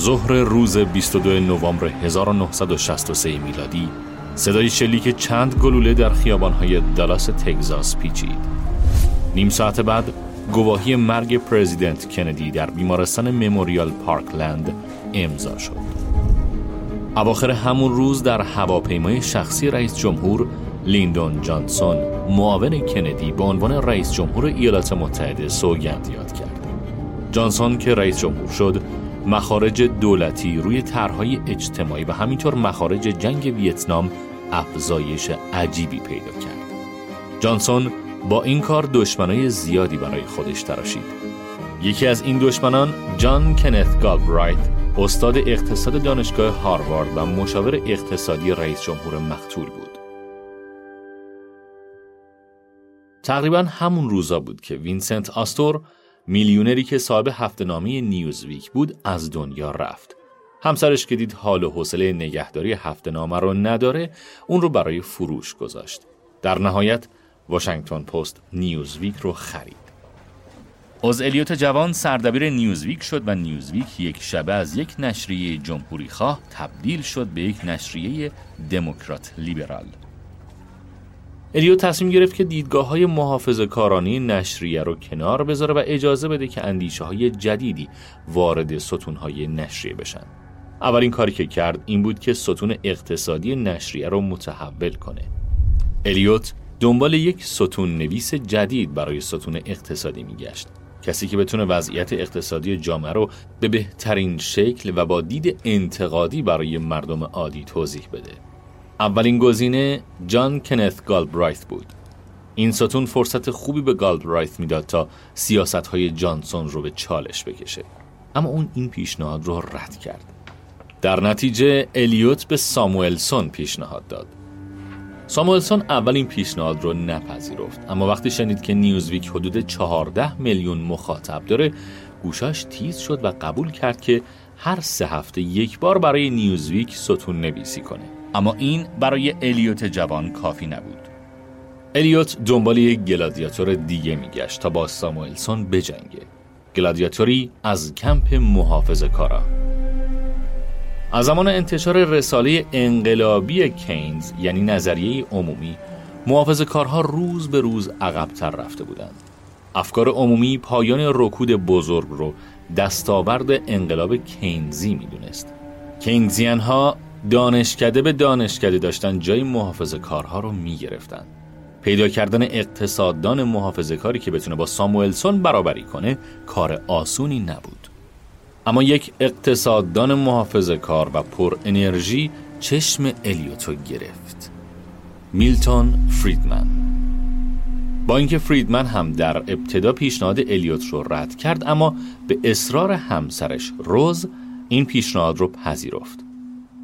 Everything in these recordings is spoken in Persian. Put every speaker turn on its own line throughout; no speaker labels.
ظهر روز 22 نوامبر 1963 میلادی صدای شلیک چند گلوله در خیابانهای دالاس تگزاس پیچید. نیم ساعت بعد گواهی مرگ پرزیدنت کندی در بیمارستان مموریال پارکلند امضا شد. اواخر همون روز در هواپیمای شخصی رئیس جمهور لیندون جانسون معاون کندی به عنوان رئیس جمهور ایالات متحده سوگند یاد کرد. جانسون که رئیس جمهور شد مخارج دولتی روی طرحهای اجتماعی و همینطور مخارج جنگ ویتنام افزایش عجیبی پیدا کرد. جانسون با این کار دشمنای زیادی برای خودش تراشید. یکی از این دشمنان جان کنت گالبرایت استاد اقتصاد دانشگاه هاروارد و مشاور اقتصادی رئیس جمهور مقتول بود. تقریبا همون روزا بود که وینسنت آستور میلیونری که صاحب هفته نامه نیوزویک بود از دنیا رفت. همسرش که دید حال و حوصله نگهداری هفته نامه رو نداره اون رو برای فروش گذاشت. در نهایت واشنگتن پست نیوزویک رو خرید. آز الیوت جوان سردبیر نیوزویک شد و نیوزویک یک شبه از یک نشریه جمهوری خواه تبدیل شد به یک نشریه دموکرات لیبرال. الیوت تصمیم گرفت که دیدگاه های محافظ کارانی نشریه رو کنار بذاره و اجازه بده که اندیشه های جدیدی وارد ستون های نشریه بشن. اولین کاری که کرد این بود که ستون اقتصادی نشریه رو متحول کنه. الیوت دنبال یک ستون نویس جدید برای ستون اقتصادی میگشت. کسی که بتونه وضعیت اقتصادی جامعه رو به بهترین شکل و با دید انتقادی برای مردم عادی توضیح بده. اولین گزینه جان کنت گالبرایت بود. این ستون فرصت خوبی به گالبرایت می‌داد تا سیاست های جانسون رو به چالش بکشه. اما اون این پیشنهاد رو رد کرد. در نتیجه الیوت به ساموئلسون پیشنهاد داد. ساموئلسون اول این پیشنهاد رو نپذیرفت اما وقتی شنید که نیوزویک حدود 14 میلیون مخاطب داره گوشاش تیز شد و قبول کرد که هر سه هفته یک بار برای نیوزویک ستون نویسی کنه اما این برای الیوت جوان کافی نبود. الیوت دنبال یک گلادیاتور دیگه میگشت تا با ساموئلسون بجنگه. گلادیاتوری از کمپ محافظ کارا. از زمان انتشار رساله انقلابی کینز یعنی نظریه عمومی محافظ کارها روز به روز عقبتر رفته بودند. افکار عمومی پایان رکود بزرگ رو دستاورد انقلاب کینزی می‌دونست. کینزیان ها دانشکده به دانشکده داشتن جای محافظ کارها رو می‌گرفتن. پیدا کردن اقتصاددان محافظه کاری که بتونه با ساموئلسون برابری کنه کار آسونی نبود. اما یک اقتصاددان محافظه کار و پر انرژی چشم الیوتو گرفت. میلتون فریدمن. با اینکه فریدمن هم در ابتدا پیشنهاد الیوت رو رد کرد اما به اصرار همسرش روز این پیشنهاد رو پذیرفت.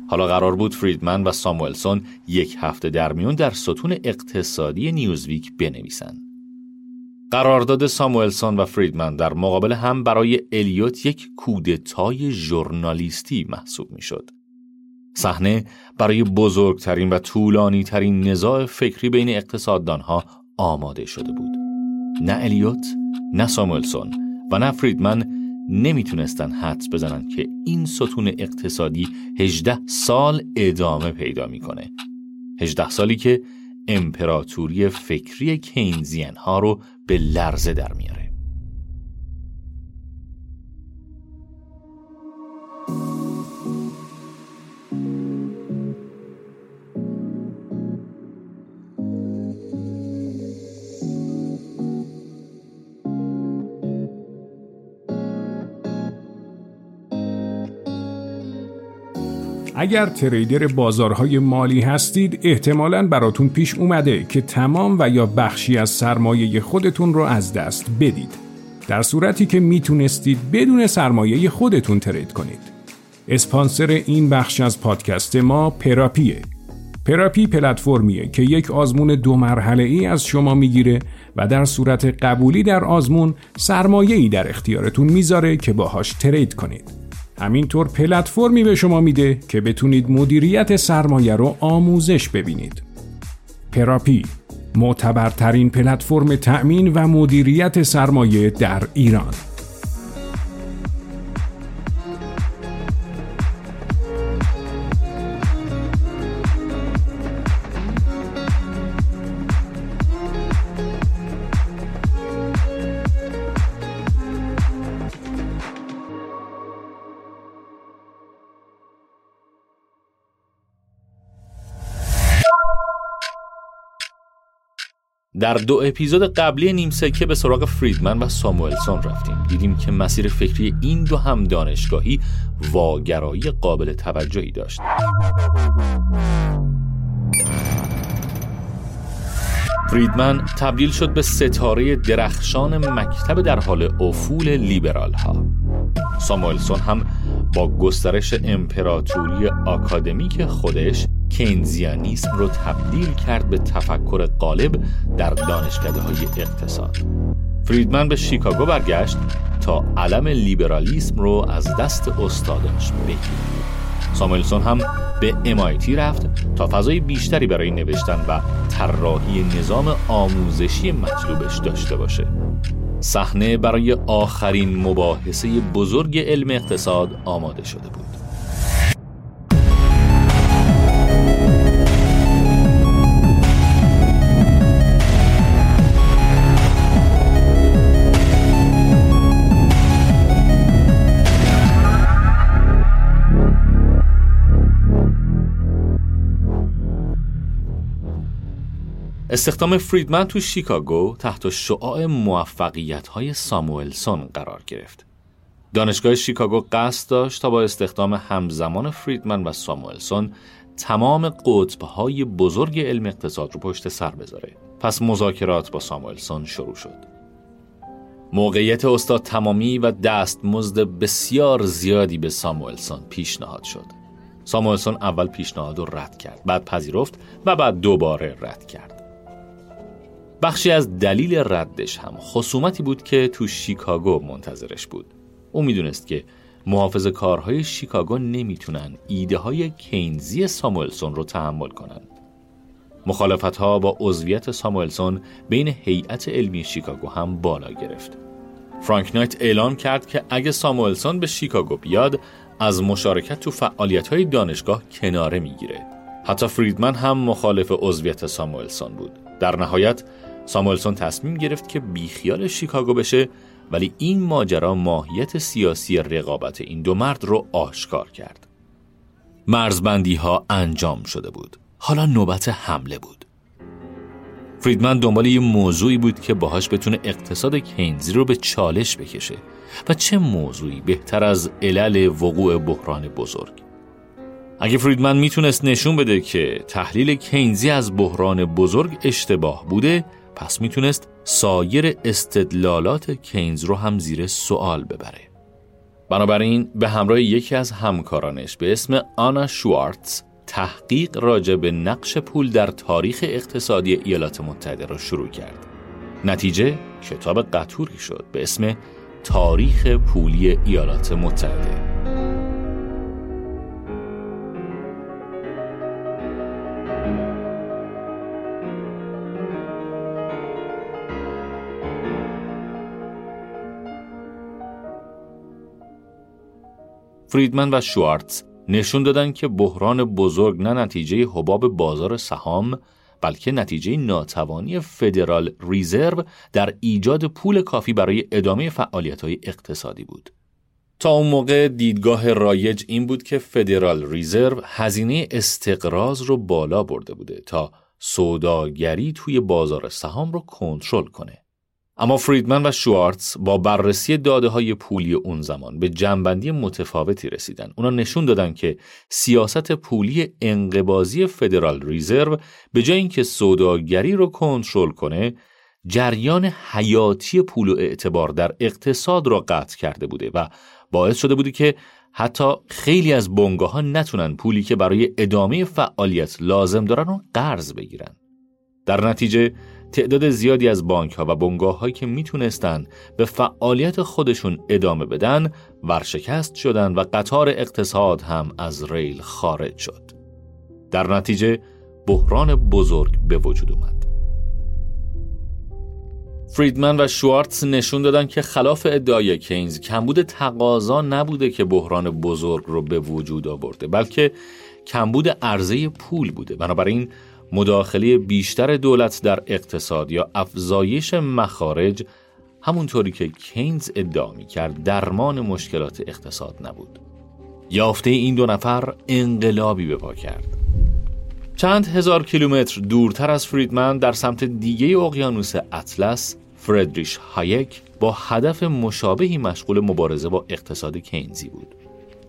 حالا قرار بود فریدمن و ساموئلسون یک هفته در میون در ستون اقتصادی نیوزویک بنویسند قرارداد ساموئلسون و فریدمن در مقابل هم برای الیوت یک کودتای ژورنالیستی محسوب می‌شد. صحنه برای بزرگترین و طولانی ترین نزاع فکری بین اقتصاددانها آماده شده بود. نه الیوت، نه ساموئلسون و نه فریدمن نمی‌تونستن حدس بزنن که این ستون اقتصادی 18 سال ادامه پیدا می‌کنه. 18 سالی که امپراتوری فکری کینزین ها رو به لرزه در میاره.
اگر تریدر بازارهای مالی هستید احتمالا براتون پیش اومده که تمام و یا بخشی از سرمایه خودتون رو از دست بدید. در صورتی که می‌تونستید بدون سرمایه خودتون ترید کنید. اسپانسر این بخش از پادکست ما پراپیه. پراپی پلتفرمیه که یک آزمون دو مرحله ای از شما می‌گیره و در صورت قبولی در آزمون سرمایه ای در اختیارتون می‌ذاره که باهاش ترید کنید. همینطور پلتفرمی به شما میده که بتونید مدیریت سرمایه رو آموزش ببینید. پراپی معتبرترین پلتفرم تأمین و مدیریت سرمایه در ایران
در دو اپیزود قبلی نیم سکه به سراغ فریدمن و ساموئلسون رفتیم. دیدیم که مسیر فکری این دو هم دانشگاهی واگرایی قابل توجهی داشت. فریدمن تبدیل شد به ستاره درخشان مکتب در حال افول لیبرال ها ساموئلسون هم با گسترش امپراتوری آکادمیک خودش کینزیانیسم رو تبدیل کرد به تفکر غالب در دانشکده های اقتصاد. فریدمن به شیکاگو برگشت تا علم لیبرالیسم رو از دست استادش بگیره ساموئلسون هم به MIT رفت تا فضای بیشتری برای نوشتن و طراحی نظام آموزشی مطلوبش داشته باشه. صحنه برای آخرین مباحثه بزرگ علم اقتصاد آماده شده بود. استخدام فریدمن تو شیکاگو تحت شعاع موفقیت های ساموئلسون قرار گرفت. دانشگاه شیکاگو قصد داشت تا با استخدام همزمان فریدمن و ساموئلسون تمام قطبهای بزرگ علم اقتصاد رو پشت سر بذاره. پس مذاکرات با ساموئلسون شروع شد. موقعیت استاد تمامی و دستمزد بسیار زیادی به ساموئلسون پیشنهاد شد. ساموئلسون اول پیشنهاد رو رد کرد، بعد پذیرفت و بعد دوباره رد کرد. بخشی از دلیل ردش هم خصومتی بود که تو شیکاگو منتظرش بود. او می‌دونست که محافظ کارهای شیکاگو نمی‌تونن ایده های کینزی ساموئلسون رو تحمل کنن. مخالفت ها با عضویت ساموئلسون بین هیئت علمی شیکاگو هم بالا گرفت. فرانک نایت اعلام کرد که اگه ساموئلسون به شیکاگو بیاد از مشارکت تو فعالیت های دانشگاه کناره می‌گیره. حتی فریدمن هم مخالف عضویت ساموئلسون بود. در نهایت ساموئلسون تصمیم گرفت که بیخیال شیکاگو بشه ولی این ماجرا ماهیت سیاسی رقابت این دو مرد رو آشکار کرد. مرزبندی ها انجام شده بود. حالا نوبت حمله بود. فریدمن دنبال یه موضوعی بود که باهاش بتونه اقتصاد کینزی رو به چالش بکشه و چه موضوعی بهتر از علل وقوع بحران بزرگ اگه فریدمن می‌تونست نشون بده که تحلیل کینزی از بحران بزرگ اشتباه بوده پس می‌تونست سایر استدلالات کینز رو هم زیر سوال ببره. بنابراین به همراه یکی از همکارانش به اسم آنا شوارتز تحقیق راجع به نقش پول در تاریخ اقتصادی ایالات متحده را شروع کرد. نتیجه کتاب قطوری شد به اسم تاریخ پولی ایالات متحده. فریدمن و شوارتز نشون دادن که بحران بزرگ نه نتیجه حباب بازار سهام بلکه نتیجه ناتوانی فدرال ریزرو در ایجاد پول کافی برای ادامه های اقتصادی بود. تا اون موقع دیدگاه رایج این بود که فدرال ریزرو هزینه استقراض رو بالا برده بوده تا سوداگری توی بازار سهام رو کنترل کنه. اما فریدمن و شوارتز با بررسی داده های پولی اون زمان به جنبندی متفاوتی رسیدن. اونا نشون دادن که سیاست پولی انقبازی فدرال ریزرو به جای اینکه سوداگری رو کنترل کنه، جریان حیاتی پول و اعتبار در اقتصاد را قطع کرده بوده و باعث شده بوده که حتی خیلی از بنگاه ها نتونن پولی که برای ادامه فعالیت لازم دارن رو قرض بگیرن. در نتیجه تعداد زیادی از بانک ها و بنگاه هایی که می‌تونستن به فعالیت خودشون ادامه بدن ورشکست شدن و قطار اقتصاد هم از ریل خارج شد. در نتیجه بحران بزرگ به وجود اومد. فریدمن و شوارتز نشون دادن که خلاف ادعای کینز کمبود تقاضا نبوده که بحران بزرگ رو به وجود آورده بلکه کمبود عرضه پول بوده بنابراین مداخله بیشتر دولت در اقتصاد یا افزایش مخارج همونطوری که کینز ادعا می کرد درمان مشکلات اقتصاد نبود. یافته این دو نفر انقلابی به پا کرد. چند هزار کیلومتر دورتر از فریدمن در سمت دیگه اقیانوس اطلس فردریش هایک با هدف مشابهی مشغول مبارزه با اقتصاد کینزی بود.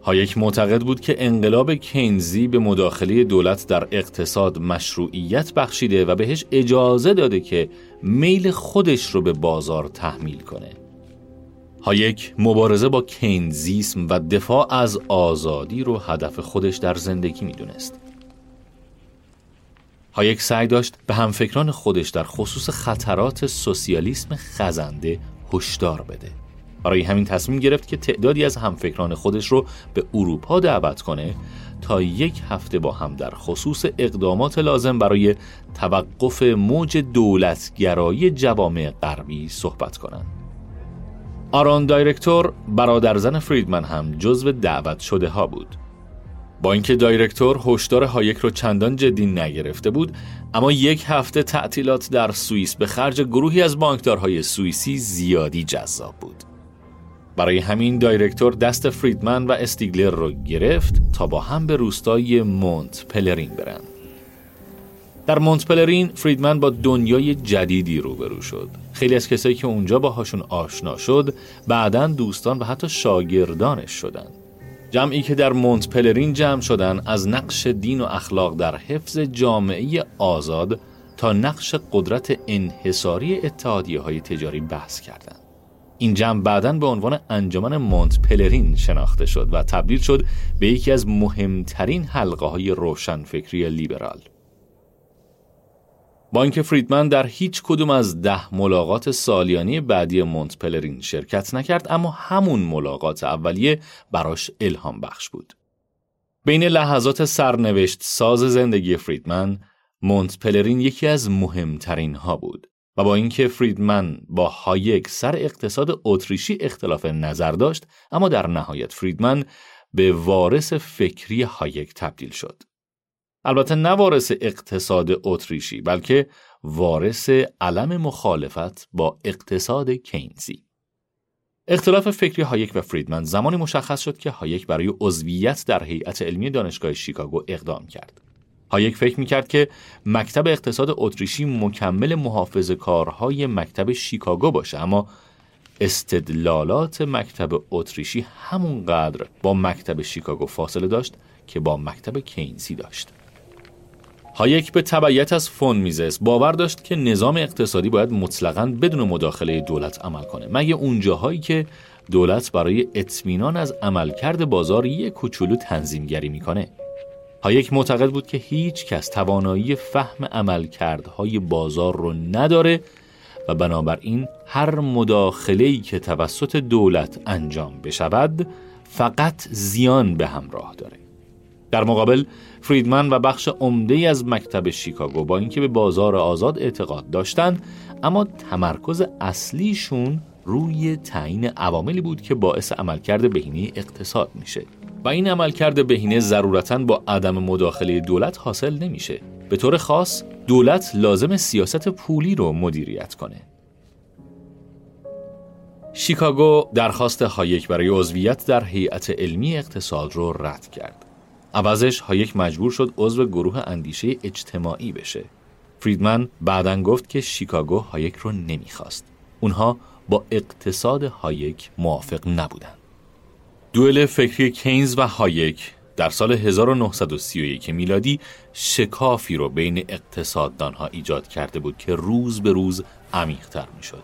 هایک معتقد بود که انقلاب کینزی به مداخله دولت در اقتصاد مشروعیت بخشیده و بهش اجازه داده که میل خودش رو به بازار تحمیل کنه. هایک مبارزه با کینزیسم و دفاع از آزادی رو هدف خودش در زندگی می‌دونست. هایک سعی داشت به همفکران خودش در خصوص خطرات سوسیالیسم خزنده هشدار بده. برای همین تصمیم گرفت که تعدادی از همفکران خودش رو به اروپا دعوت کنه تا یک هفته با هم در خصوص اقدامات لازم برای توقف موج دولتگرایی جوامع غربی صحبت کنند. آرون دایرکتور برادرزن فریدمن هم جزو دعوت شده ها بود. با اینکه دایرکتور هشدار هایک رو چندان جدی نگرفته بود اما یک هفته تعطیلات در سوئیس به خرج گروهی از بانکدارهای سوئیسی زیادی جذاب بود برای همین دایرکتور دست فریدمن و استیگلر رو گرفت تا با هم به روستای مونت پلرین برن. در مونت پلرین فریدمن با دنیای جدیدی روبرو شد. خیلی از کسایی که اونجا باهاشون آشنا شد بعدا دوستان و حتی شاگردانش شدند جمعی که در مونت پلرین جمع شدن از نقش دین و اخلاق در حفظ جامعه آزاد تا نقش قدرت انحصاری اتحادیه های تجاری بحث کردند. این جمع بعدا به عنوان انجمن مونت پلرین شناخته شد و تبدیل شد به یکی از مهمترین حلقه های روشنفکری لیبرال. با اینکه فریدمن در هیچ کدوم از ده ملاقات سالیانی بعدی مونت پلرین شرکت نکرد اما همون ملاقات اولیه براش الهام بخش بود. بین لحظات سرنوشت ساز زندگی فریدمن مونت پلرین یکی از مهمترین ها بود و با اینکه فریدمن با هایک سر اقتصاد اتریشی اختلاف نظر داشت اما در نهایت فریدمن به وارث فکری هایک تبدیل شد. البته نه وارث اقتصاد اتریشی بلکه وارث علم مخالفت با اقتصاد کینزی اختلاف فکری هایک و فریدمن زمانی مشخص شد که هایک برای عضویت در هیئت علمی دانشگاه شیکاگو اقدام کرد. هایک فکر می‌کرد که مکتب اقتصاد اتریشی مکمل محافظه‌کارهای مکتب شیکاگو باشه اما استدلالات مکتب اتریشی همونقدر با مکتب شیکاگو فاصله داشت که با مکتب کینزی داشت. هایک به تبعیت از فون میزس باور داشت که نظام اقتصادی باید مطلقاً بدون مداخله دولت عمل کنه. مگه اونجاهایی که دولت برای اطمینان از عملکرد بازار یک کوچولو تنظیمگری می‌کنه؟ هایک معتقد بود که هیچ کس توانایی فهم عملکردهای بازار رو نداره و بنابراین هر مداخله‌ای که توسط دولت انجام بشود فقط زیان به همراه داره. در مقابل فریدمن و بخش عمده از مکتب شیکاگو با اینکه به بازار آزاد اعتقاد داشتند اما تمرکز اصلیشون روی تعیین عواملی بود که باعث عملکرد بهینه اقتصاد میشه. و این عملکرد بهینه ضرورتا با عدم مداخله دولت حاصل نمیشه به طور خاص دولت لازمه سیاست پولی رو مدیریت کنه شیکاگو درخواست هایک برای عضویت در هیئت علمی اقتصاد رو رد کرد عوضش هایک مجبور شد عضو گروه اندیشه اجتماعی بشه. فریدمن بعدا گفت که شیکاگو هایک رو نمی‌خواست. اونها با اقتصاد هایک موافق نبودن. دوئل فکری کینز و هایک در سال 1931 میلادی شکافی رو بین اقتصاددانها ایجاد کرده بود که روز به روز عمیقتر می‌شد.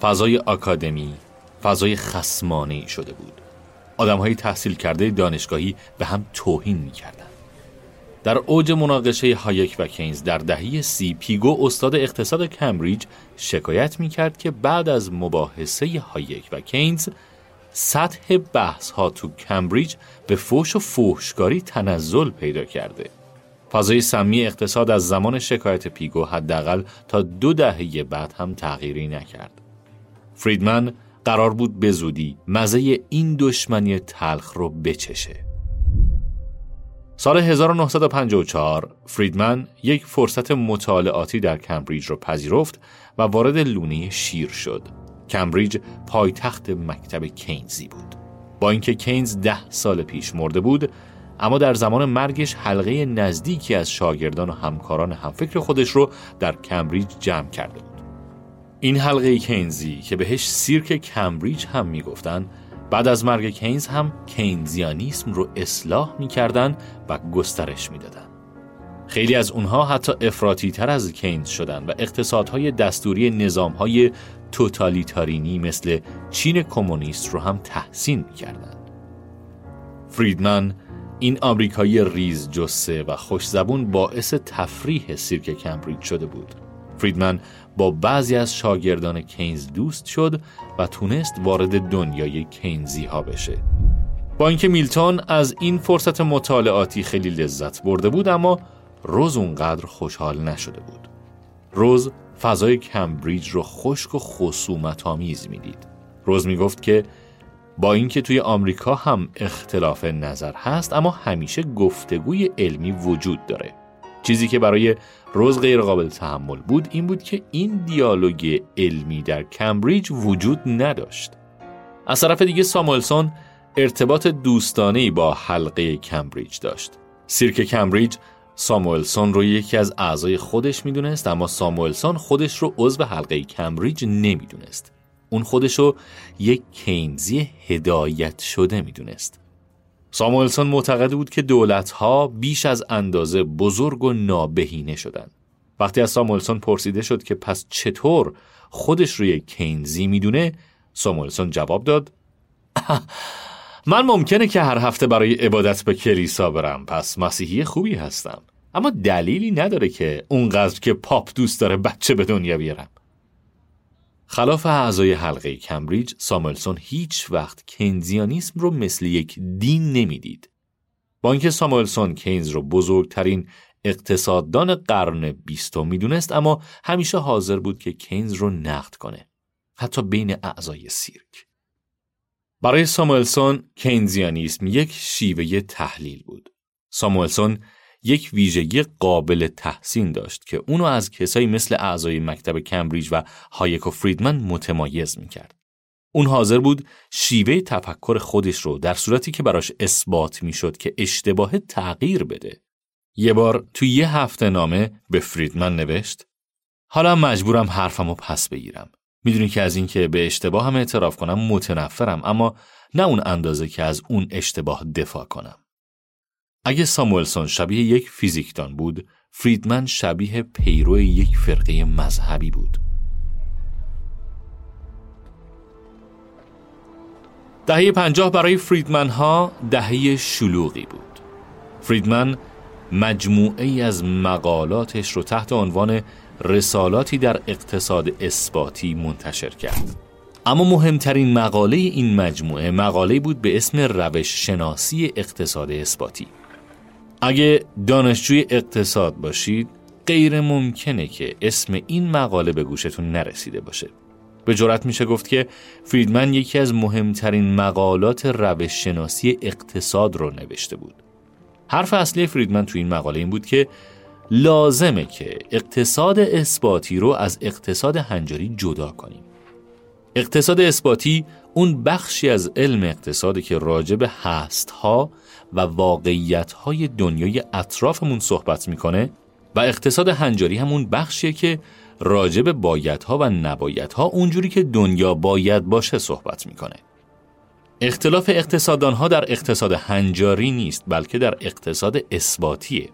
فضای آکادمی فضای خسمانه شده بود. های تحصیل کرده دانشگاهی به هم توهین می‌کردند. در اوج مناقشه هایک و کینز در دهه سی پیگو استاد اقتصاد کمبریج شکایت می‌کرد که بعد از مباحثه هایک و کینز سطح بحث ها تو کمبریج به فوش و فوشگاری تنزل پیدا کرده. فضای سمی اقتصاد از زمان شکایت پیگو حداقل تا دو دهه بعد هم تغییری نکرد. فریدمن قرار بود به زودی مزه این دشمنی تلخ رو بچشه. سال 1954 فریدمن یک فرصت مطالعاتی در کمبریج رو پذیرفت و وارد لونه شیر شد. کمبریج پایتخت مکتب کینزی بود. با اینکه کینز ده سال پیش مرده بود، اما در زمان مرگش حلقه نزدیکی از شاگردان و همکاران همفکر خودش رو در کمبریج جمع کرده بود. این حلقه کینزی که بهش سیرک کمبریج هم می‌گفتن بعد از مرگ کینز هم کینزیانیسم رو اصلاح می‌کردن و گسترش می‌دادن. خیلی از اونها حتی افراطی تر از کینز شدن و اقتصادهای دستوری نظامهای توتالیتارینی مثل چین کمونیست رو هم تحسین می‌کردن. فریدمن این آمریکایی ریز جسه و خوشزبون باعث تفریح سیرک کمبریج شده بود. فریدمن با بعضی از شاگردان کینز دوست شد و تونست وارد دنیای کینزی ها بشه. با اینکه میلتون از این فرصت مطالعاتی خیلی لذت برده بود اما روز اونقدر خوشحال نشده بود. روز فضای کمبریج رو خشک و خصومت آمیز می‌دید. روز می‌گفت که با اینکه توی آمریکا هم اختلاف نظر هست اما همیشه گفتگوی علمی وجود داره. چیزی که برای روز غیر قابل تحمل بود این بود که این دیالوگ علمی در کمبریج وجود نداشت. از طرف دیگه ساموئلسون ارتباط دوستانه‌ای با حلقه کمبریج داشت. سیرک کمبریج ساموئلسون رو یکی از اعضای خودش می‌دونست اما ساموئلسون خودش رو عضو حلقه کمبریج نمی‌دونست. اون خودش رو یک کینزی هدایت شده می‌دونست. ساموئلسون معتقد بود که دولتها بیش از اندازه بزرگ و نابهینه شدند. وقتی از ساموئلسون پرسیده شد که پس چطور خودش رو یک کینزی می‌دونه ساموئلسون جواب داد من ممکنه که هر هفته برای عبادت به کلیسا برم پس مسیحی خوبی هستم اما دلیلی نداره که اونقدر که پاپ دوست داره بچه به دنیا بیارم. خلاف اعضای حلقه کمبریج ساموئلسون هیچ وقت کینزیانیسم رو مثل یک دین نمی‌دید. با اینکه ساموئلسون کینز رو بزرگترین اقتصاددان قرن بیستم می‌دونست اما همیشه حاضر بود که کینز رو نقد کنه حتی بین اعضای سیرک. برای ساموئلسون کینزیانیسم یک شیوه تحلیل بود. ساموئلسون یک ویژگی قابل تحسین داشت که اونو از کسایی مثل اعضای مکتب کمبریج و هایک و فریدمن متمایز می‌کرد. اون حاضر بود شیوه تفکر خودش رو در صورتی که براش اثبات می‌شد که اشتباه تغییر بده. یه بار توی یه هفته نامه به فریدمن نوشت حالا مجبورم حرفمو پس بگیرم. می‌دونی که از اینکه به اشتباه هم اعتراف کنم متنفرم اما نه اون اندازه که از اون اشتباه دفاع کنم. اگه ساموئلسون شبیه یک فیزیکدان بود، فریدمن شبیه پیرو یک فرقه مذهبی بود. دهه پنجاه برای فریدمن ها دهه شلوغی بود. فریدمن مجموعه ای از مقالاتش رو تحت عنوان رسالاتی در اقتصاد اثباتی منتشر کرد. اما مهمترین مقاله این مجموعه مقاله بود به اسم روش شناسی اقتصاد اثباتی. اگه دانشجوی اقتصاد باشید غیر ممکنه که اسم این مقاله به گوشتون نرسیده باشه. به جرات میشه گفت که فریدمن یکی از مهمترین مقالات روش شناسی اقتصاد رو نوشته بود. حرف اصلی فریدمن تو این مقاله این بود که لازمه که اقتصاد اثباتی رو از اقتصاد هنجاری جدا کنیم. اقتصاد اثباتی اون بخشی از علم اقتصادی که راجع به هستها و واقعیتهای دنیای اطرافمون صحبت می‌کنه و اقتصاد هنجاری همون بخشیه که راجع به بایدها و نبایدها اونجوری که دنیا باید باشه صحبت می‌کنه. اختلاف اقتصادانها در اقتصاد هنجاری نیست بلکه در اقتصاد اثباتیه.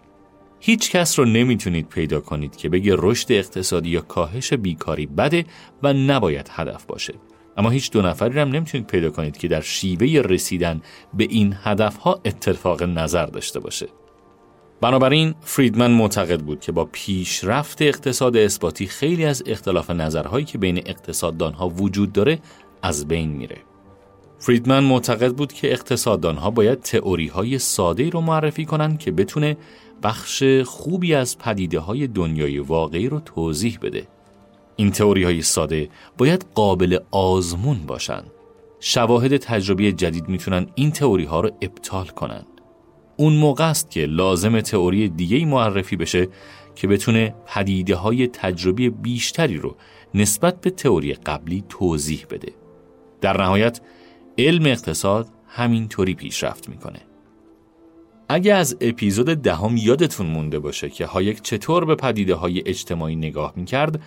هیچ کس رو نمی‌تونید پیدا کنید که بگه رشد اقتصادی یا کاهش بیکاری بده و نباید هدف باشه. اما هیچ دو نفری هم نمی‌تونید پیدا کنید که در شیوه رسیدن به این هدفها اتفاق نظر داشته باشه. بنابراین فریدمن معتقد بود که با پیشرفت اقتصاد اثباتی خیلی از اختلاف نظرهایی که بین اقتصاددانها وجود داره از بین میره. فریدمن معتقد بود که اقتصاددانها باید تئوری های ساده رو معرفی کنند که بتونه بخش خوبی از پدیده های دنیای واقعی رو توضیح بده. این تئوری های ساده باید قابل آزمون باشن. شواهد تجربی جدید می‌تونن این تئوری ها رو ابطال کنن. اون موقع است که لازم تئوری دیگه معرفی بشه که بتونه پدیده های تجربی بیشتری رو نسبت به تئوری قبلی توضیح بده. در نهایت علم اقتصاد همینطوری پیشرفت می‌کنه. اگه از اپیزود دهم یادتون مونده باشه که هایک چطور به پدیده های اجتماعی نگاه می‌کرد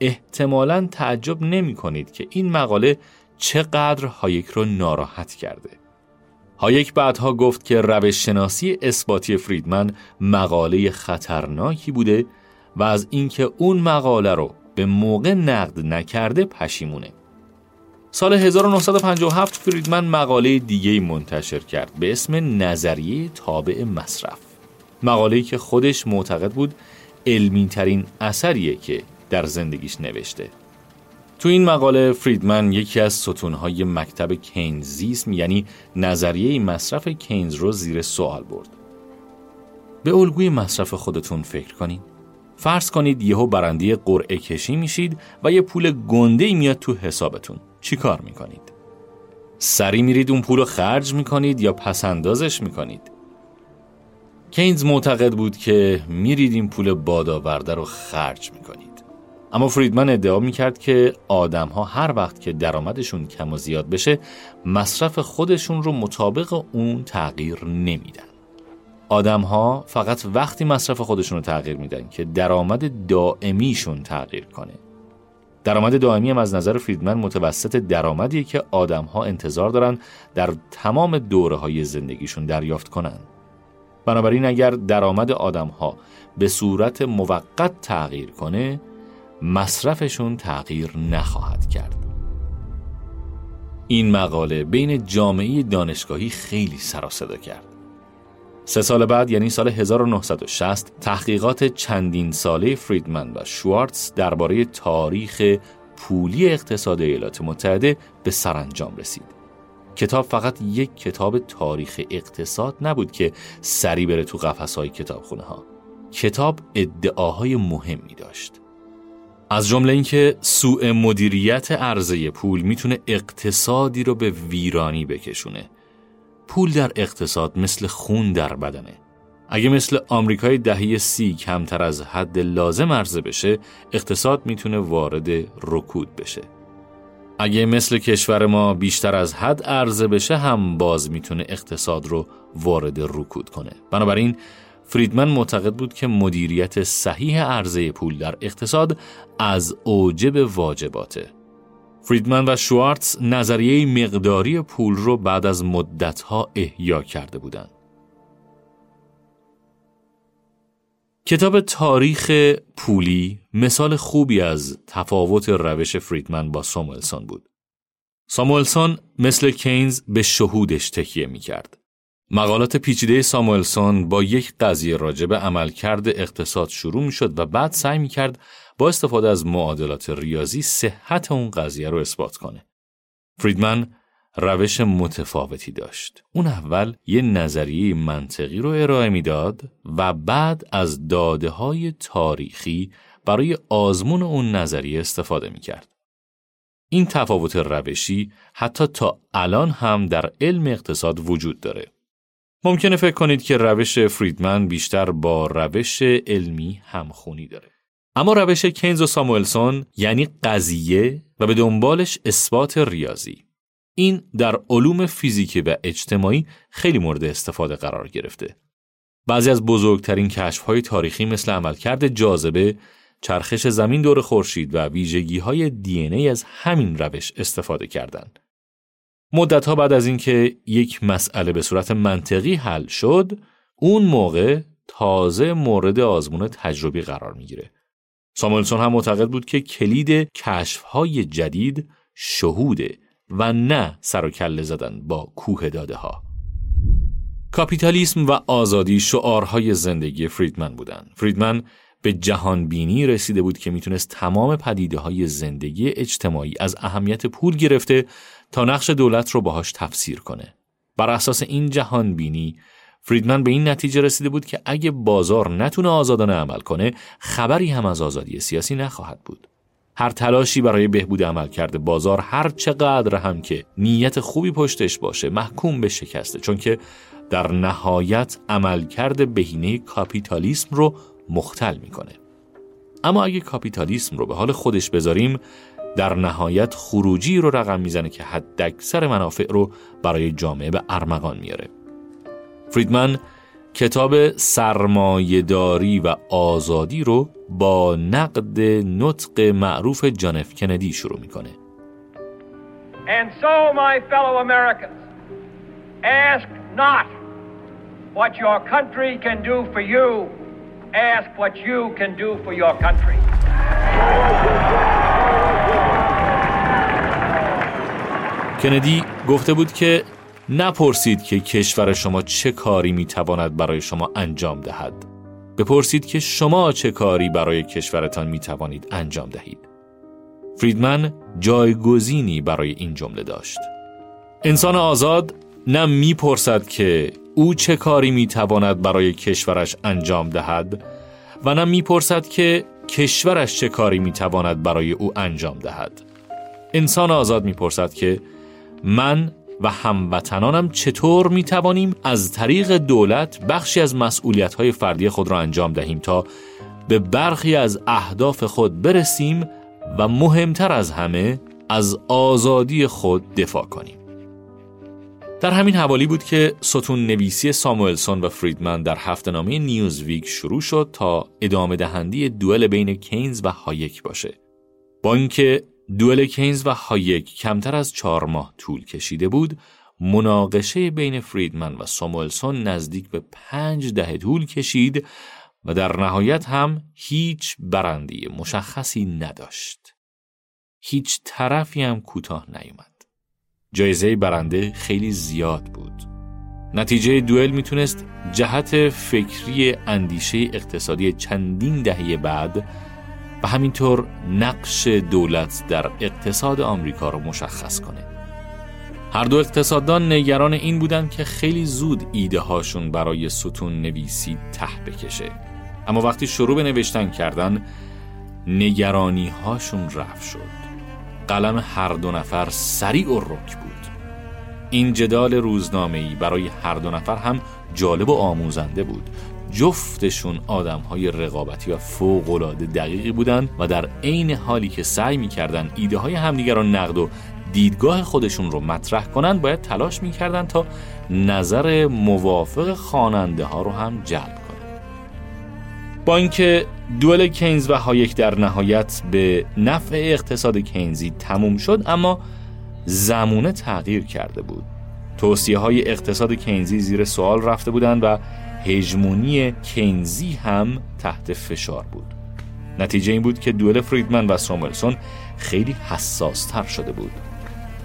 احتمالا تعجب نمی کنید که این مقاله چقدر هایک رو ناراحت کرده. هایک بعدها گفت که روش شناسی اثباتی فریدمن مقاله خطرناکی بوده و از اینکه اون مقاله رو به موقع نقد نکرده پشیمونه. سال 1957 فریدمن مقاله دیگه منتشر کرد به اسم نظریه تابع مصرف. مقاله‌ای که خودش معتقد بود علمی ترین اثریه که در زندگیش نوشته. تو این مقاله فریدمن یکی از ستونهای مکتب کینزیسم یعنی نظریه مصرف کینز رو زیر سوال برد. به الگوی مصرف خودتون فکر کنید. فرض کنید یهو برنده قرعه کشی میشید و یه پول گنده میاد تو حسابتون. چی کار می‌کنید؟ سری میرید اون پول رو خرج می‌کنید یا پسندازش می‌کنید؟ کینز معتقد بود که میرید این پول بادآورده رو خرج می‌کنید. اما فریدمن ادعا می‌کرد که آدم ها هر وقت که درآمدشون کم و زیاد بشه مصرف خودشون رو مطابق اون تغییر نمیدن. آدم ها فقط وقتی مصرف خودشون رو تغییر میدن که درآمد دائمیشون تغییر کنه. درآمد دائمی هم از نظر فریدمن متوسط درآمدی که آدم ها انتظار دارن در تمام دوره های زندگیشون دریافت کنن. بنابراین اگر درآمد آدم ها به صورت موقت تغییر کنه مصرفشون تغییر نخواهد کرد. این مقاله بین جامعه دانشگاهی خیلی سر کرد. سه سال بعد یعنی سال 1960 تحقیقات چندین ساله فریدمن و شوارتز درباره تاریخ پولی اقتصاد ایالات متحده به سرانجام رسید. کتاب فقط یک کتاب تاریخ اقتصاد نبود که سری بره تو قفسهای کتابخونه ها. کتاب ادعاهای مهمی داشت. از جمله اینکه سوء مدیریت عرضه پول می‌تونه اقتصادی رو به ویرانی بکشونه پول در اقتصاد مثل خون در بدنه. اگه مثل آمریکای دهه سی کمتر از حد لازم عرضه بشه، اقتصاد می‌تونه وارد رکود بشه. اگه مثل کشور ما بیشتر از حد عرضه بشه هم باز می‌تونه اقتصاد رو وارد رکود کنه. بنابراین فریدمن معتقد بود که مدیریت صحیح عرضه پول در اقتصاد از اوجب واجباته. فریدمن و شوارتز نظریه مقداری پول رو بعد از مدتها احیا کرده بودند. کتاب تاریخ پولی مثال خوبی از تفاوت روش فریدمن با ساموئلسون بود. ساموئلسون مثل کینز به شهودش تکیه می کرد. مقالات پیچیده ساموئلسون با یک قضیه راجع به عملکرد اقتصاد شروع می شد و بعد سعی می کرد با استفاده از معادلات ریاضی صحت اون قضیه رو اثبات کنه. فریدمن روش متفاوتی داشت. اون اول یه نظریه منطقی رو ارائه می‌داد و بعد از داده های تاریخی برای آزمون اون نظریه استفاده می کرد. این تفاوت روشی حتی تا الان هم در علم اقتصاد وجود داره. ممکنه فکر کنید که روش فریدمن بیشتر با روش علمی همخونی داره. اما روش کینز و ساموئلسون یعنی قضیه و به دنبالش اثبات ریاضی. این در علوم فیزیکی و اجتماعی خیلی مورد استفاده قرار گرفته. بعضی از بزرگترین کشف‌های تاریخی مثل عملکرد جاذبه، چرخش زمین دور خورشید و ویژگی‌های دی ای از همین روش استفاده کردند. مدتها بعد از اینکه یک مسئله به صورت منطقی حل شد، اون موقع تازه مورد آزمون تجربی قرار می‌گیره. ساموئلسون هم معتقد بود که کلید کشفهای جدید شهوده و نه سر و کله زدن با کوه داده ها. کاپیتالیسم و آزادی شعارهای زندگی فریدمن بودند. فریدمن به جهان بینی رسیده بود که می‌تونست تمام پدیده های زندگی اجتماعی از اهمیت پول گرفته تا نقش دولت رو باهاش تفسیر کنه. بر اساس این جهان بینی فریدمن به این نتیجه رسیده بود که اگه بازار نتونه آزادانه عمل کنه خبری هم از آزادی سیاسی نخواهد بود هر تلاشی برای بهبود عمل کرده بازار هر چقدر هم که نیت خوبی پشتش باشه محکوم به شکسته چون که در نهایت عملکرد بهینه کاپیتالیسم رو مختل می‌کنه اما اگه کاپیتالیسم رو به حال خودش بذاریم در نهایت خروجی رو رقم می‌زنه که حداکثر منافع رو برای جامعه به ارمغان میاره فریدمن کتاب سرمایهداری و آزادی رو با نقد نطق معروف جانف کندی شروع می‌کنه.
And so my fellow Americans, ask not what your country can do for you, ask what you can do for your country.
کندی گفته بود که نپرسید که کشور شما چه کاری می‌تواند برای شما انجام دهد. بپرسید که شما چه کاری برای کشورتان می‌توانید انجام دهید. فریدمن جایگزینی برای این جمله داشت. انسان آزاد نه می‌پرسد که او چه کاری می‌تواند برای کشورش انجام دهد و نه می‌پرسد که کشورش چه کاری می‌تواند برای او انجام دهد انسان آزاد می‌پرسد که من و هموطنانم چطور می توانیم از طریق دولت بخشی از مسئولیت های فردی خود را انجام دهیم تا به برخی از اهداف خود برسیم و مهمتر از همه از آزادی خود دفاع کنیم. در همین حوالی بود که ستون نویسی ساموئلسون و فریدمن در هفته نامه نیوزویک شروع شد تا ادامه دهنده دوئل بین کینز و هایک باشه. با اینکه دوئل کینز و هایک کمتر از چهار ماه طول کشیده بود مناقشه بین فریدمن و ساموئلسون نزدیک به پنج دهه طول کشید و در نهایت هم هیچ برندی مشخصی نداشت. هیچ طرفی هم کوتاه نیومد. جایزه برنده خیلی زیاد بود. نتیجه دوئل می‌تونست جهت فکری اندیشه اقتصادی چندین دهه بعد و همینطور نقش دولت در اقتصاد آمریکا رو مشخص کنه. هر دو اقتصاددان نگران این بودند که خیلی زود ایده هاشون برای ستون نویسی ته بکشه. اما وقتی شروع به نوشتن کردن نگرانی هاشون رفت شد. قلم هر دو نفر سریع و رک بود. این جدال روزنامه‌ای برای هر دو نفر هم جالب و آموزنده بود جفتشون آدم های رقابتی و فوقالعاده دقیقی بودند و در عین حالی که سعی می‌کردن ایده های همدیگر را نقد و دیدگاه خودشون رو مطرح کنند باید تلاش می‌کردند تا نظر موافق خواننده ها رو هم جلب با اینکه دوئل کینز و هایک در نهایت به نفع اقتصاد کینزی تموم شد اما زمونه تغییر کرده بود. توصیه های اقتصاد کینزی زیر سوال رفته بودند و هژمونی کینزی هم تحت فشار بود. نتیجه این بود که دوئل فریدمن و ساموئلسون خیلی حساس تر شده بود.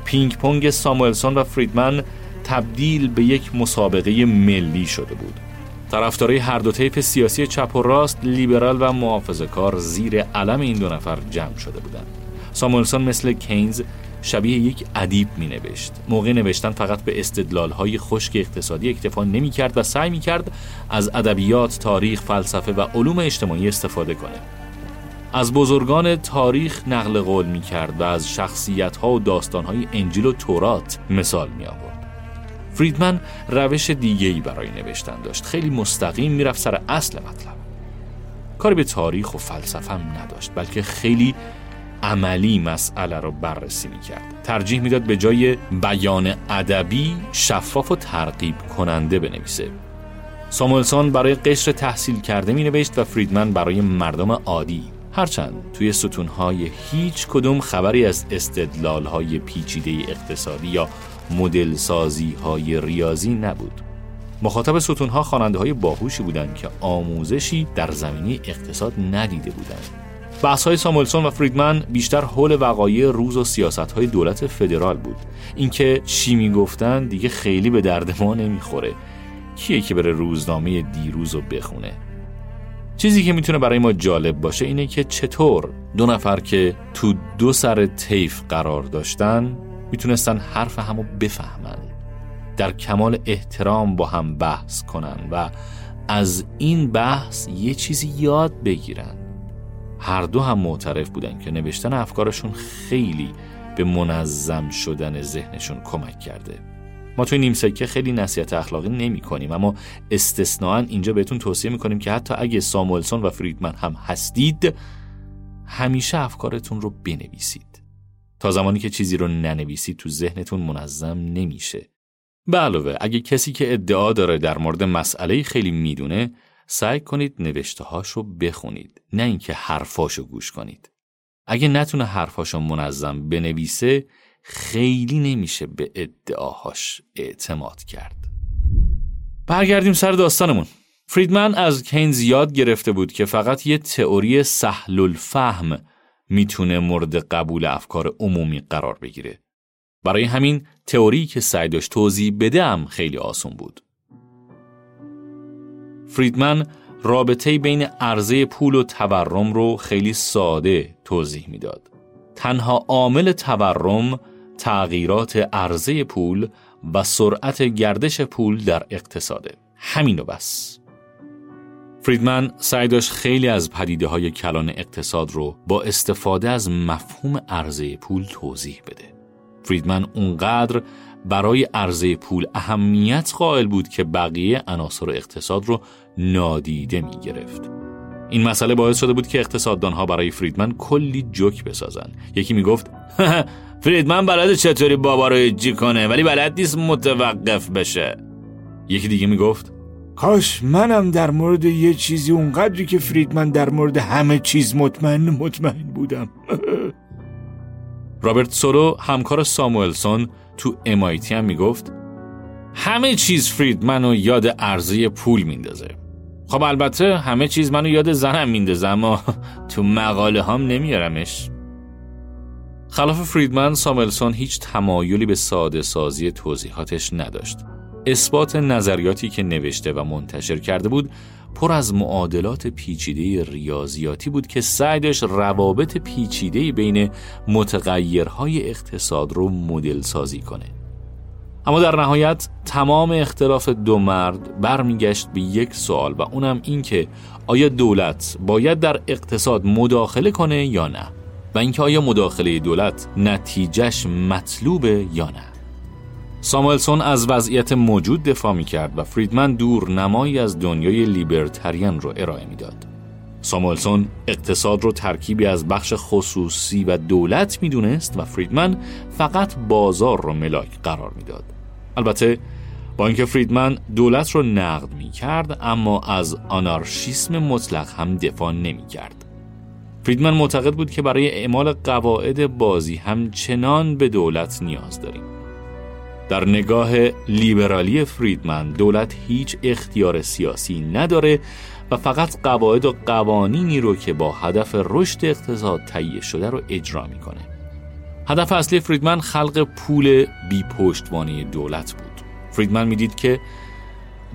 پینگ پونگ ساموئلسون و فریدمن تبدیل به یک مسابقه ملی شده بود. طرفدارای هر دو طیف سیاسی چپ و راست لیبرال و محافظه کار زیر علم این دو نفر جمع شده بودند. ساموئلسون مثل کینز شبیه یک ادیب می نوشت موقع نوشتن فقط به استدلال های خشک اقتصادی اکتفا نمی کرد و سعی می کرد از ادبیات، تاریخ، فلسفه و علوم اجتماعی استفاده کنه. از بزرگان تاریخ نقل قول می کرد و از شخصیت ها و داستان های انجیل و تورات مثال می آورد فریدمن روش دیگهی برای نوشتن داشت. خیلی مستقیم می‌رفت سر اصل مطلب. کاری به تاریخ و فلسفه هم نداشت بلکه خیلی عملی مسئله رو بررسی می‌کرد. ترجیح می‌داد به جای بیان ادبی شفاف و ترغیب کننده بنویسه. سامولسون برای قشر تحصیل کرده می نوشت و فریدمن برای مردم عادی. هرچند توی ستونهای هیچ کدوم خبری از استدلالهای پیچیده اقتصادی یا مدل سازی های ریاضی نبود. مخاطب ستونها خواننده های باهوشی بودند که آموزشی در زمینه اقتصاد ندیده بودند. بحث های سامولسون و فریدمن بیشتر حول وقایع روز و سیاست های دولت فدرال بود. اینکه چی می‌گفتن دیگه خیلی به درد ما نمی‌خوره. کیه که بره روزنامه دیروز رو بخونه؟ چیزی که می‌تونه برای ما جالب باشه اینه که چطور دو نفر که تو دو سر طیف قرار داشتن می‌تونستن حرف همو بفهمن در کمال احترام با هم بحث کنن و از این بحث یه چیزی یاد بگیرن. هر دو هم معترف بودن که نوشتن افکارشون خیلی به منظم شدن ذهنشون کمک کرده. ما توی نیم سکه خیلی نصیحت اخلاقی نمی کنیم اما استثناا اینجا بهتون توصیه می‌کنیم که حتی اگه ساموئلسون و فریدمن هم هستید همیشه افکارتون رو بنویسید. تا زمانی که چیزی رو ننویسید تو ذهنتون منظم نمیشه. به علاوه اگه کسی که ادعا داره در مورد مسئله خیلی می‌دونه سعی کنید نوشته رو بخونید نه اینکه حرفاشو گوش کنید. اگه نتونه حرفاشو منظم بنویسه خیلی نمیشه به ادعاهاش اعتماد کرد. برگردیم سر داستانمون. فریدمن از کینز یاد گرفته بود که فقط یه تئوری سهل الفهم می‌تونه مورد قبول افکار عمومی قرار بگیره برای همین تئوری که سعی داشت توضیح بده هم خیلی آسون بود فریدمن رابطه بین عرضه پول و تورم رو خیلی ساده توضیح می‌داد. تنها عامل تورم تغییرات عرضه پول و سرعت گردش پول در اقتصاده. همینو بس. فریدمن سعی داشت خیلی از پدیده های کلان اقتصاد رو با استفاده از مفهوم عرضه پول توضیح بده. فریدمن اونقدر برای عرضه پول اهمیت قائل بود که بقیه عناصر اقتصاد رو نادیده می گرفت. این مسئله باعث شده بود که اقتصاددانها برای فریدمن کلی جوک بسازن. یکی می گفت فریدمن بلد چطوری بابا رو اجی کنه ولی بلد نیست متوقف بشه. یکی دیگه می گفت
کاش منم در مورد یه چیزی اونقدری که فریدمن در مورد همه چیز مطمئن مطمئن بودم.
رابرت سولو همکار ساموئلسون تو MIT هم می‌گفت همه چیز فرید منو یاد عرضه پول میندازه. خب البته همه چیز منو یاد زنم میندازه اما تو مقاله هم نمیارمش. خلاف فریدمن ساملسون هیچ تمایلی به ساده سازی توضیحاتش نداشت. اثبات نظریاتی که نوشته و منتشر کرده بود پر از معادلات پیچیده ریاضیاتی بود که سعی داشت روابط پیچیده بین متغیرهای اقتصاد رو مدل سازی کنه. اما در نهایت تمام اختلاف دو مرد برمیگشت به یک سوال و اونم این که آیا دولت باید در اقتصاد مداخله کنه یا نه و اینکه آیا مداخله دولت نتیجهش مطلوبه یا نه ساموئلسون از وضعیت موجود دفاع می کرد و فریدمن دور نمایی از دنیای لیبرتریان رو ارائه می‌داد. ساموئلسون اقتصاد رو ترکیبی از بخش خصوصی و دولت می‌دونست و فریدمن فقط بازار رو ملاک قرار می‌داد. البته با اینکه فریدمن دولت رو نقد می کرد اما از آنارشیسم مطلق هم دفاع نمی کرد. فریدمن معتقد بود که برای اعمال قواعد بازی همچنان به دولت نیاز داریم. در نگاه لیبرالی فریدمن دولت هیچ اختیار سیاسی نداره و فقط قواعد و قوانینی رو که با هدف رشد اقتصاد تهیه شده رو اجرا می‌کنه. هدف اصلی فریدمن خلق پول بی پشتوانه دولت بود. فریدمن می‌دید که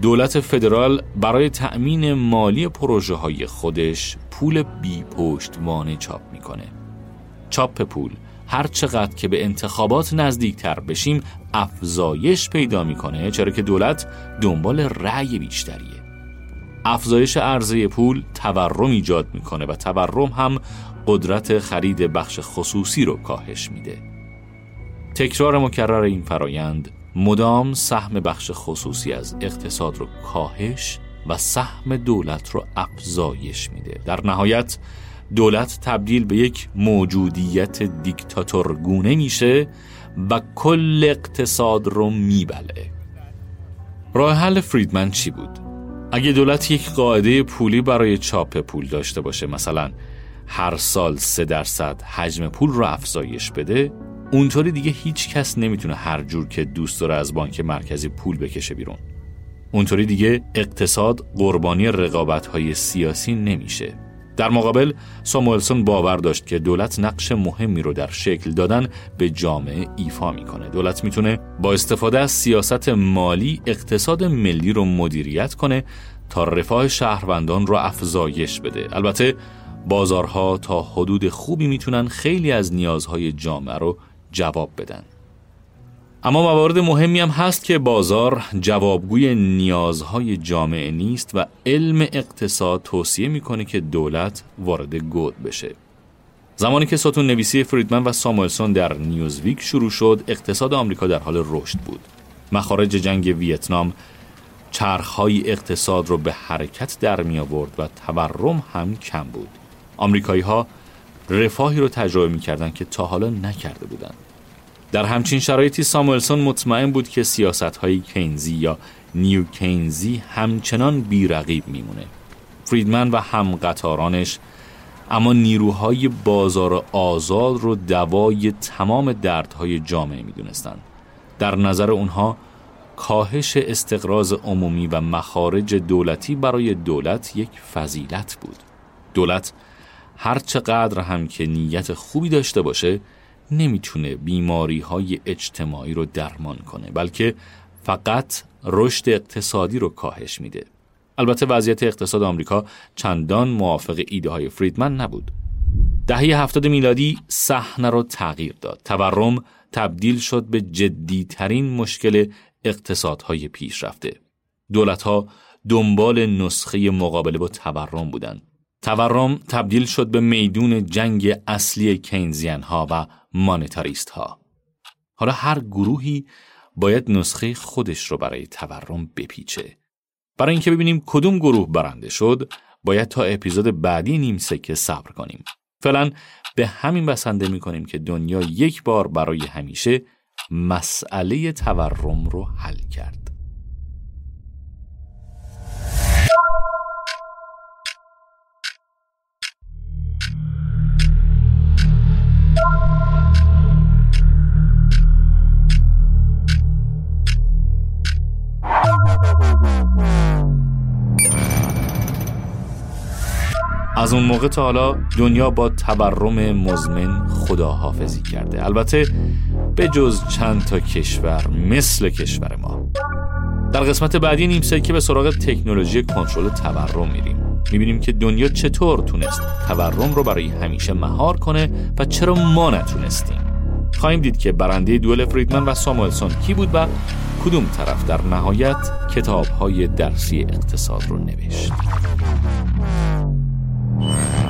دولت فدرال برای تأمین مالی پروژه های خودش پول بی پشتوانه چاپ می‌کنه. چاپ پول هر چقدر که به انتخابات نزدیکتر بشیم افزایش پیدا می‌کنه چرا که دولت دنبال رأی بیشتریه. افزایش عرضه پول تورم ایجاد می‌کنه و تورم هم قدرت خرید بخش خصوصی رو کاهش میده. تکرار مکرر این فرایند مدام سهم بخش خصوصی از اقتصاد رو کاهش و سهم دولت رو افزایش میده. در نهایت دولت تبدیل به یک موجودیت دیکتاتورگونه میشه و کل اقتصاد رو میبله. راه حل فریدمن چی بود؟ اگه دولت یک قاعده پولی برای چاپ پول داشته باشه مثلا هر سال سه درصد حجم پول رو افزایش بده اونطوری دیگه هیچ کس نمی‌تونه هر جور که دوست داره از بانک مرکزی پول بکشه بیرون. اونطوری دیگه اقتصاد قربانی رقابت های سیاسی نمیشه. در مقابل ساموئلسون باور داشت که دولت نقش مهمی رو در شکل دادن به جامعه ایفا می‌کنه. دولت می‌تونه با استفاده از سیاست مالی اقتصاد ملی رو مدیریت کنه تا رفاه شهروندان رو افزایش بده. البته بازارها تا حدود خوبی می‌تونن خیلی از نیازهای جامعه رو جواب بدن. اما موارد مهمی هم هست که بازار جوابگوی نیازهای جامعه نیست و علم اقتصاد توصیه می‌کنه که دولت وارد گود بشه. زمانی که ستون نویسی فریدمن و ساموئلسون در نیوزویک شروع شد، اقتصاد آمریکا در حال رشد بود. مخارج جنگ ویتنام چرخهای اقتصاد رو به حرکت در می آورد و تورم هم کم بود. آمریکایی ها رفاهی رو تجربه می کردن که تا حالا نکرده بودند. در همچین شرایطی ساموئلسون مطمئن بود که سیاست های کینزی یا نیو کینزی همچنان بیرقیب میمونه فریدمن و همقطارانش اما نیروهای بازار آزاد رو دوای تمام دردهای جامعه می‌دونستند. در نظر اونها کاهش استقراض عمومی و مخارج دولتی برای دولت یک فضیلت بود. دولت هر چقدر هم که نیت خوبی داشته باشه نمی‌تونه بیماری های اجتماعی رو درمان کنه بلکه فقط رشد اقتصادی رو کاهش میده. البته وضعیت اقتصاد آمریکا چندان موافق ایده های فریدمن نبود. دهه هفتاد میلادی صحنه رو تغییر داد. تورم تبدیل شد به جدی ترین مشکل اقتصادهای پیشرفته. دولت ها دنبال نسخه مقابله با تورم بودند. تورم تبدیل شد به میدون جنگ اصلی کینزین ها و مانتاریست ها. حالا هر گروهی باید نسخه خودش رو برای تورم بپیچه. برای اینکه ببینیم کدوم گروه برنده شد باید تا اپیزود بعدی نیم سکه صبر کنیم فعلا به همین بسنده می کنیم که دنیا یک بار برای همیشه مسئله تورم رو حل کرد از اون موقع تا حالا دنیا با تبرم مزمن خداحافظی کرده. البته به جز چند تا کشور مثل کشور ما. در قسمت بعدی نیم که به سراغ تکنولوژی کنترل تورم میریم. می‌بینیم که دنیا چطور تونست تورم رو برای همیشه مهار کنه و چرا ما نتونستیم. خواهیم دید که برنده دوئل فریدمن و ساموئلسون کی بود و کدوم طرف در نهایت کتاب های درسی اقتصاد رو نوشت.
Thank you.